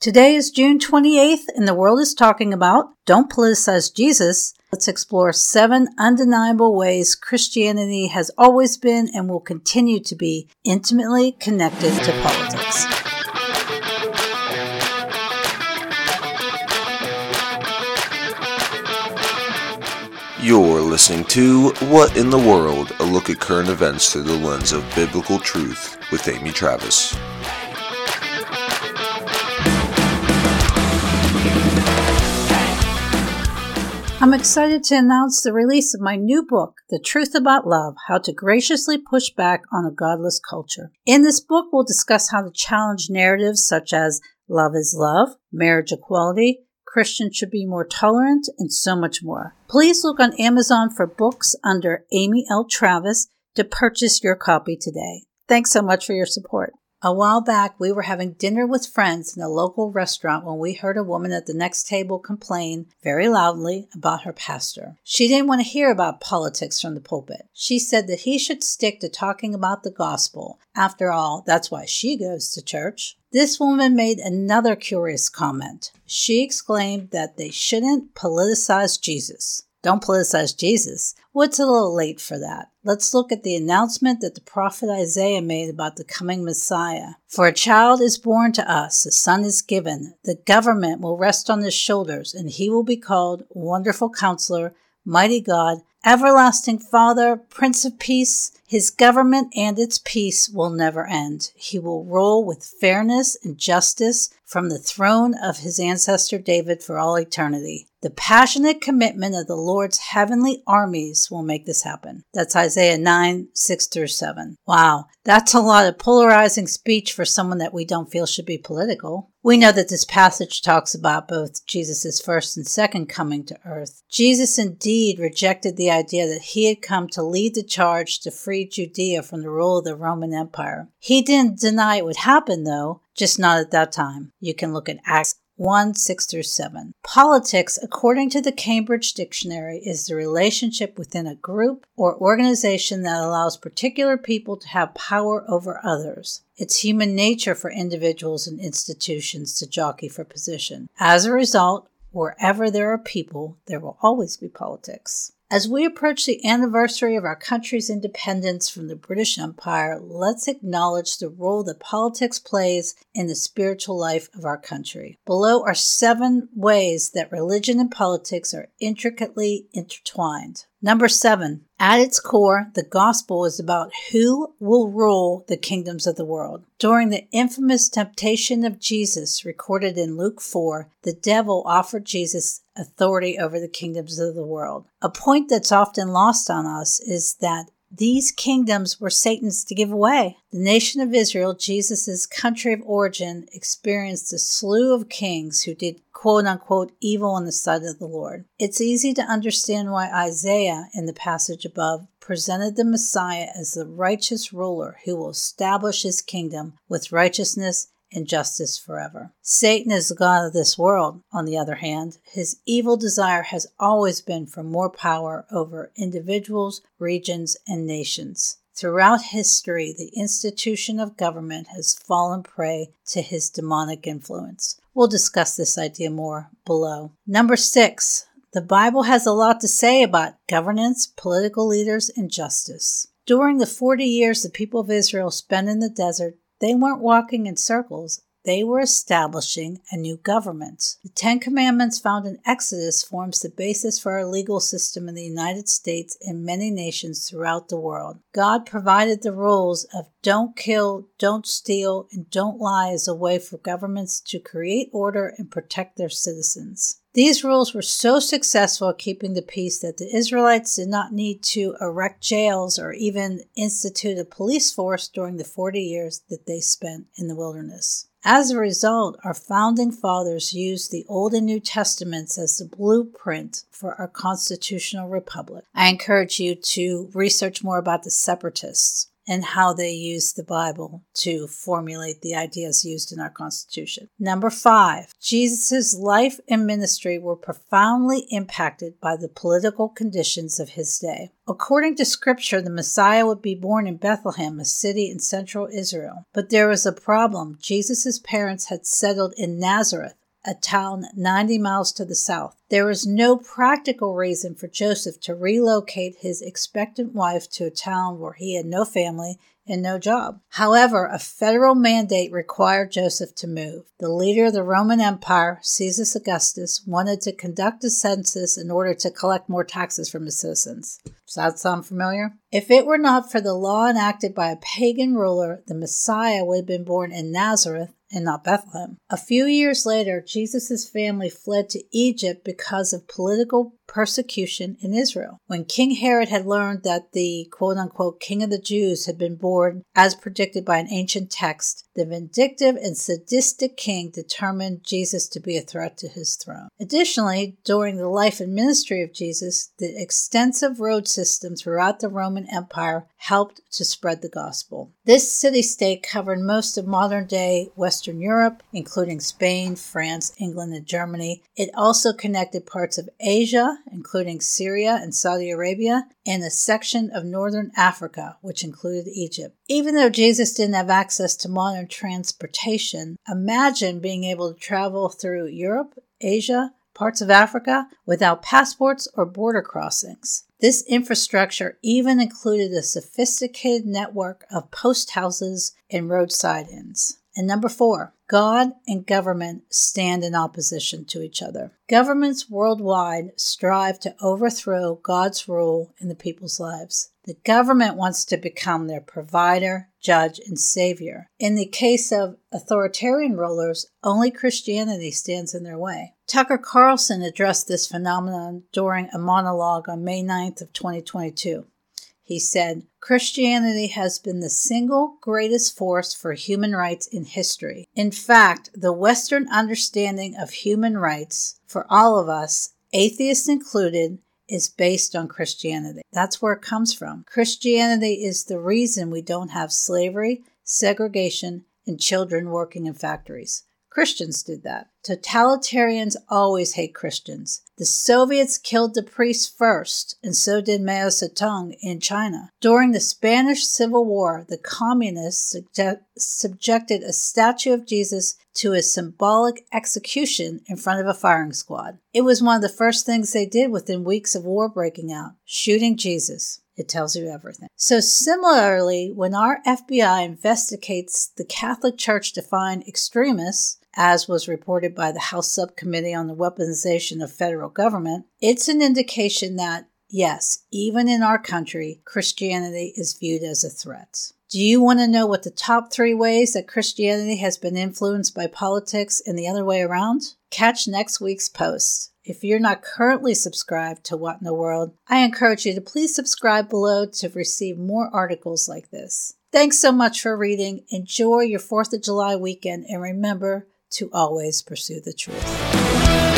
Today is June 28th, and the world is talking about Don't Politicize Jesus. Let's explore seven undeniable ways Christianity has always been and will continue to be intimately connected to politics. You're listening to What in the World? A look at current events through the lens of biblical truth with Amy Travis. I'm excited to announce the release of my new book, The Truth About Love How to Graciously Push Back on a Godless Culture. In this book, we'll discuss how to challenge narratives such as love is love, marriage equality, Christians should be more tolerant, and so much more. Please look on Amazon for books under Amy L. Travis to purchase your copy today. Thanks so much for your support. A while back, we were having dinner with friends in a local restaurant when we heard a woman at the next table complain very loudly about her pastor. She didn't want to hear about politics from the pulpit. She said that he should stick to talking about the gospel. After all, that's why she goes to church. This woman made another curious comment. She exclaimed that they shouldn't politicize Jesus. Don't politicize Jesus. Well, a little late for that. Let's look at the announcement that the prophet Isaiah made about the coming Messiah. For a child is born to us, a son is given. The government will rest on his shoulders, and he will be called Wonderful Counselor, Mighty God, Everlasting Father, Prince of Peace. His government and its peace will never end. He will rule with fairness and justice from the throne of his ancestor David for all eternity. The passionate commitment of the Lord's heavenly armies will make this happen. That's Isaiah 9, 6 through 7. Wow, that's a lot of polarizing speech for someone that we don't feel should be political. We know that this passage talks about both Jesus' first and second coming to earth. Jesus indeed rejected the idea that he had come to lead the charge to free Judea from the rule of the Roman Empire. He didn't deny it would happen, though, just not at that time. You can look at Acts 1 6 through 7. Politics, according to the Cambridge Dictionary, is the relationship within a group or organization that allows particular people to have power over others. It's human nature for individuals and institutions to jockey for position. As a result, wherever there are people, there will always be politics. As we approach the anniversary of our country's independence from the British Empire, let's acknowledge the role that politics plays in the spiritual life of our country. Below are seven ways that religion and politics are intricately intertwined. Number seven, at its core, the gospel is about who will rule the kingdoms of the world. During the infamous temptation of Jesus, recorded in Luke 4, the devil offered Jesus authority over the kingdoms of the world. A point that's often lost on us is that these kingdoms were Satan's to give away. The nation of Israel, Jesus' country of origin, experienced a slew of kings who did quote unquote evil in the sight of the Lord. It's easy to understand why Isaiah, in the passage above, presented the Messiah as the righteous ruler who will establish his kingdom with righteousness and justice forever. Satan is the God of this world, on the other hand. His evil desire has always been for more power over individuals, regions, and nations. Throughout history, the institution of government has fallen prey to his demonic influence. We'll discuss this idea more below. Number six, the Bible has a lot to say about governance, political leaders, and justice. During the 40 years the people of Israel spent in the desert, they weren't walking in circles, they were establishing a new government. The Ten Commandments found in Exodus forms the basis for our legal system in the United States and many nations throughout the world. God provided the rules of don't kill, don't steal, and don't lie as a way for governments to create order and protect their citizens. These rules were so successful at keeping the peace that the Israelites did not need to erect jails or even institute a police force during the 40 years that they spent in the wilderness. As a result, our founding fathers used the Old and New Testaments as the blueprint for our constitutional republic. I encourage you to research more about the separatists. And how they used the Bible to formulate the ideas used in our Constitution. Number five, Jesus' life and ministry were profoundly impacted by the political conditions of his day. According to scripture, the Messiah would be born in Bethlehem, a city in central Israel. But there was a problem. Jesus' parents had settled in Nazareth, a town 90 miles to the south. There was no practical reason for Joseph to relocate his expectant wife to a town where he had no family and no job. However, a federal mandate required Joseph to move. The leader of the Roman Empire, Caesar Augustus, wanted to conduct a census in order to collect more taxes from his citizens. Does that sound familiar? If it were not for the law enacted by a pagan ruler, the Messiah would have been born in Nazareth and not Bethlehem. A few years later, Jesus' family fled to Egypt because of political persecution in Israel. When King Herod had learned that the quote unquote king of the Jews had been born as predicted by an ancient text, the vindictive and sadistic king determined Jesus to be a threat to his throne. Additionally, during the life and ministry of Jesus, the extensive road system throughout the Roman Empire helped to spread the gospel. This city state covered most of modern day Western Europe, including Spain, France, England, and Germany. It also connected parts of Asia, including Syria and Saudi Arabia, and a section of northern Africa, which included Egypt. Even though Jesus didn't have access to modern transportation, imagine being able to travel through Europe, Asia, parts of Africa without passports or border crossings. This infrastructure even included a sophisticated network of post houses and roadside inns. And number four, God and government stand in opposition to each other. Governments worldwide strive to overthrow God's rule in the people's lives. The government wants to become their provider, judge, and savior. In the case of authoritarian rulers, only Christianity stands in their way. Tucker Carlson addressed this phenomenon during a monologue on May 9th of 2022. He said, Christianity has been the single greatest force for human rights in history. In fact, the Western understanding of human rights for all of us, atheists included, is based on Christianity. That's where it comes from. Christianity is the reason we don't have slavery, segregation, and children working in factories. Christians did that. Totalitarians always hate Christians. The Soviets killed the priests first, and so did Mao Zedong in China. During the Spanish Civil War, the communists subjected a statue of Jesus to a symbolic execution in front of a firing squad. It was one of the first things they did within weeks of war breaking out shooting Jesus. It tells you everything. So, similarly, when our FBI investigates the Catholic Church to find extremists, as was reported by the House Subcommittee on the Weaponization of Federal Government, it's an indication that, yes, even in our country, Christianity is viewed as a threat. Do you want to know what the top three ways that Christianity has been influenced by politics and the other way around? Catch next week's post. If you're not currently subscribed to What in the World, I encourage you to please subscribe below to receive more articles like this. Thanks so much for reading. Enjoy your 4th of July weekend and remember to always pursue the truth.